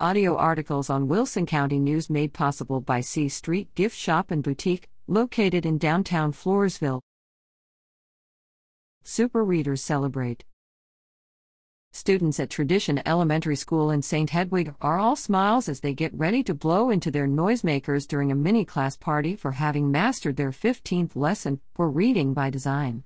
Audio articles on Wilson County News made possible by C Street Gift Shop and Boutique, located in downtown Floresville. Super Readers celebrate. Students at Tradition Elementary School in St. Hedwig are all smiles as they get ready to blow into their noisemakers during a mini class party for having mastered their 15th lesson for reading by design.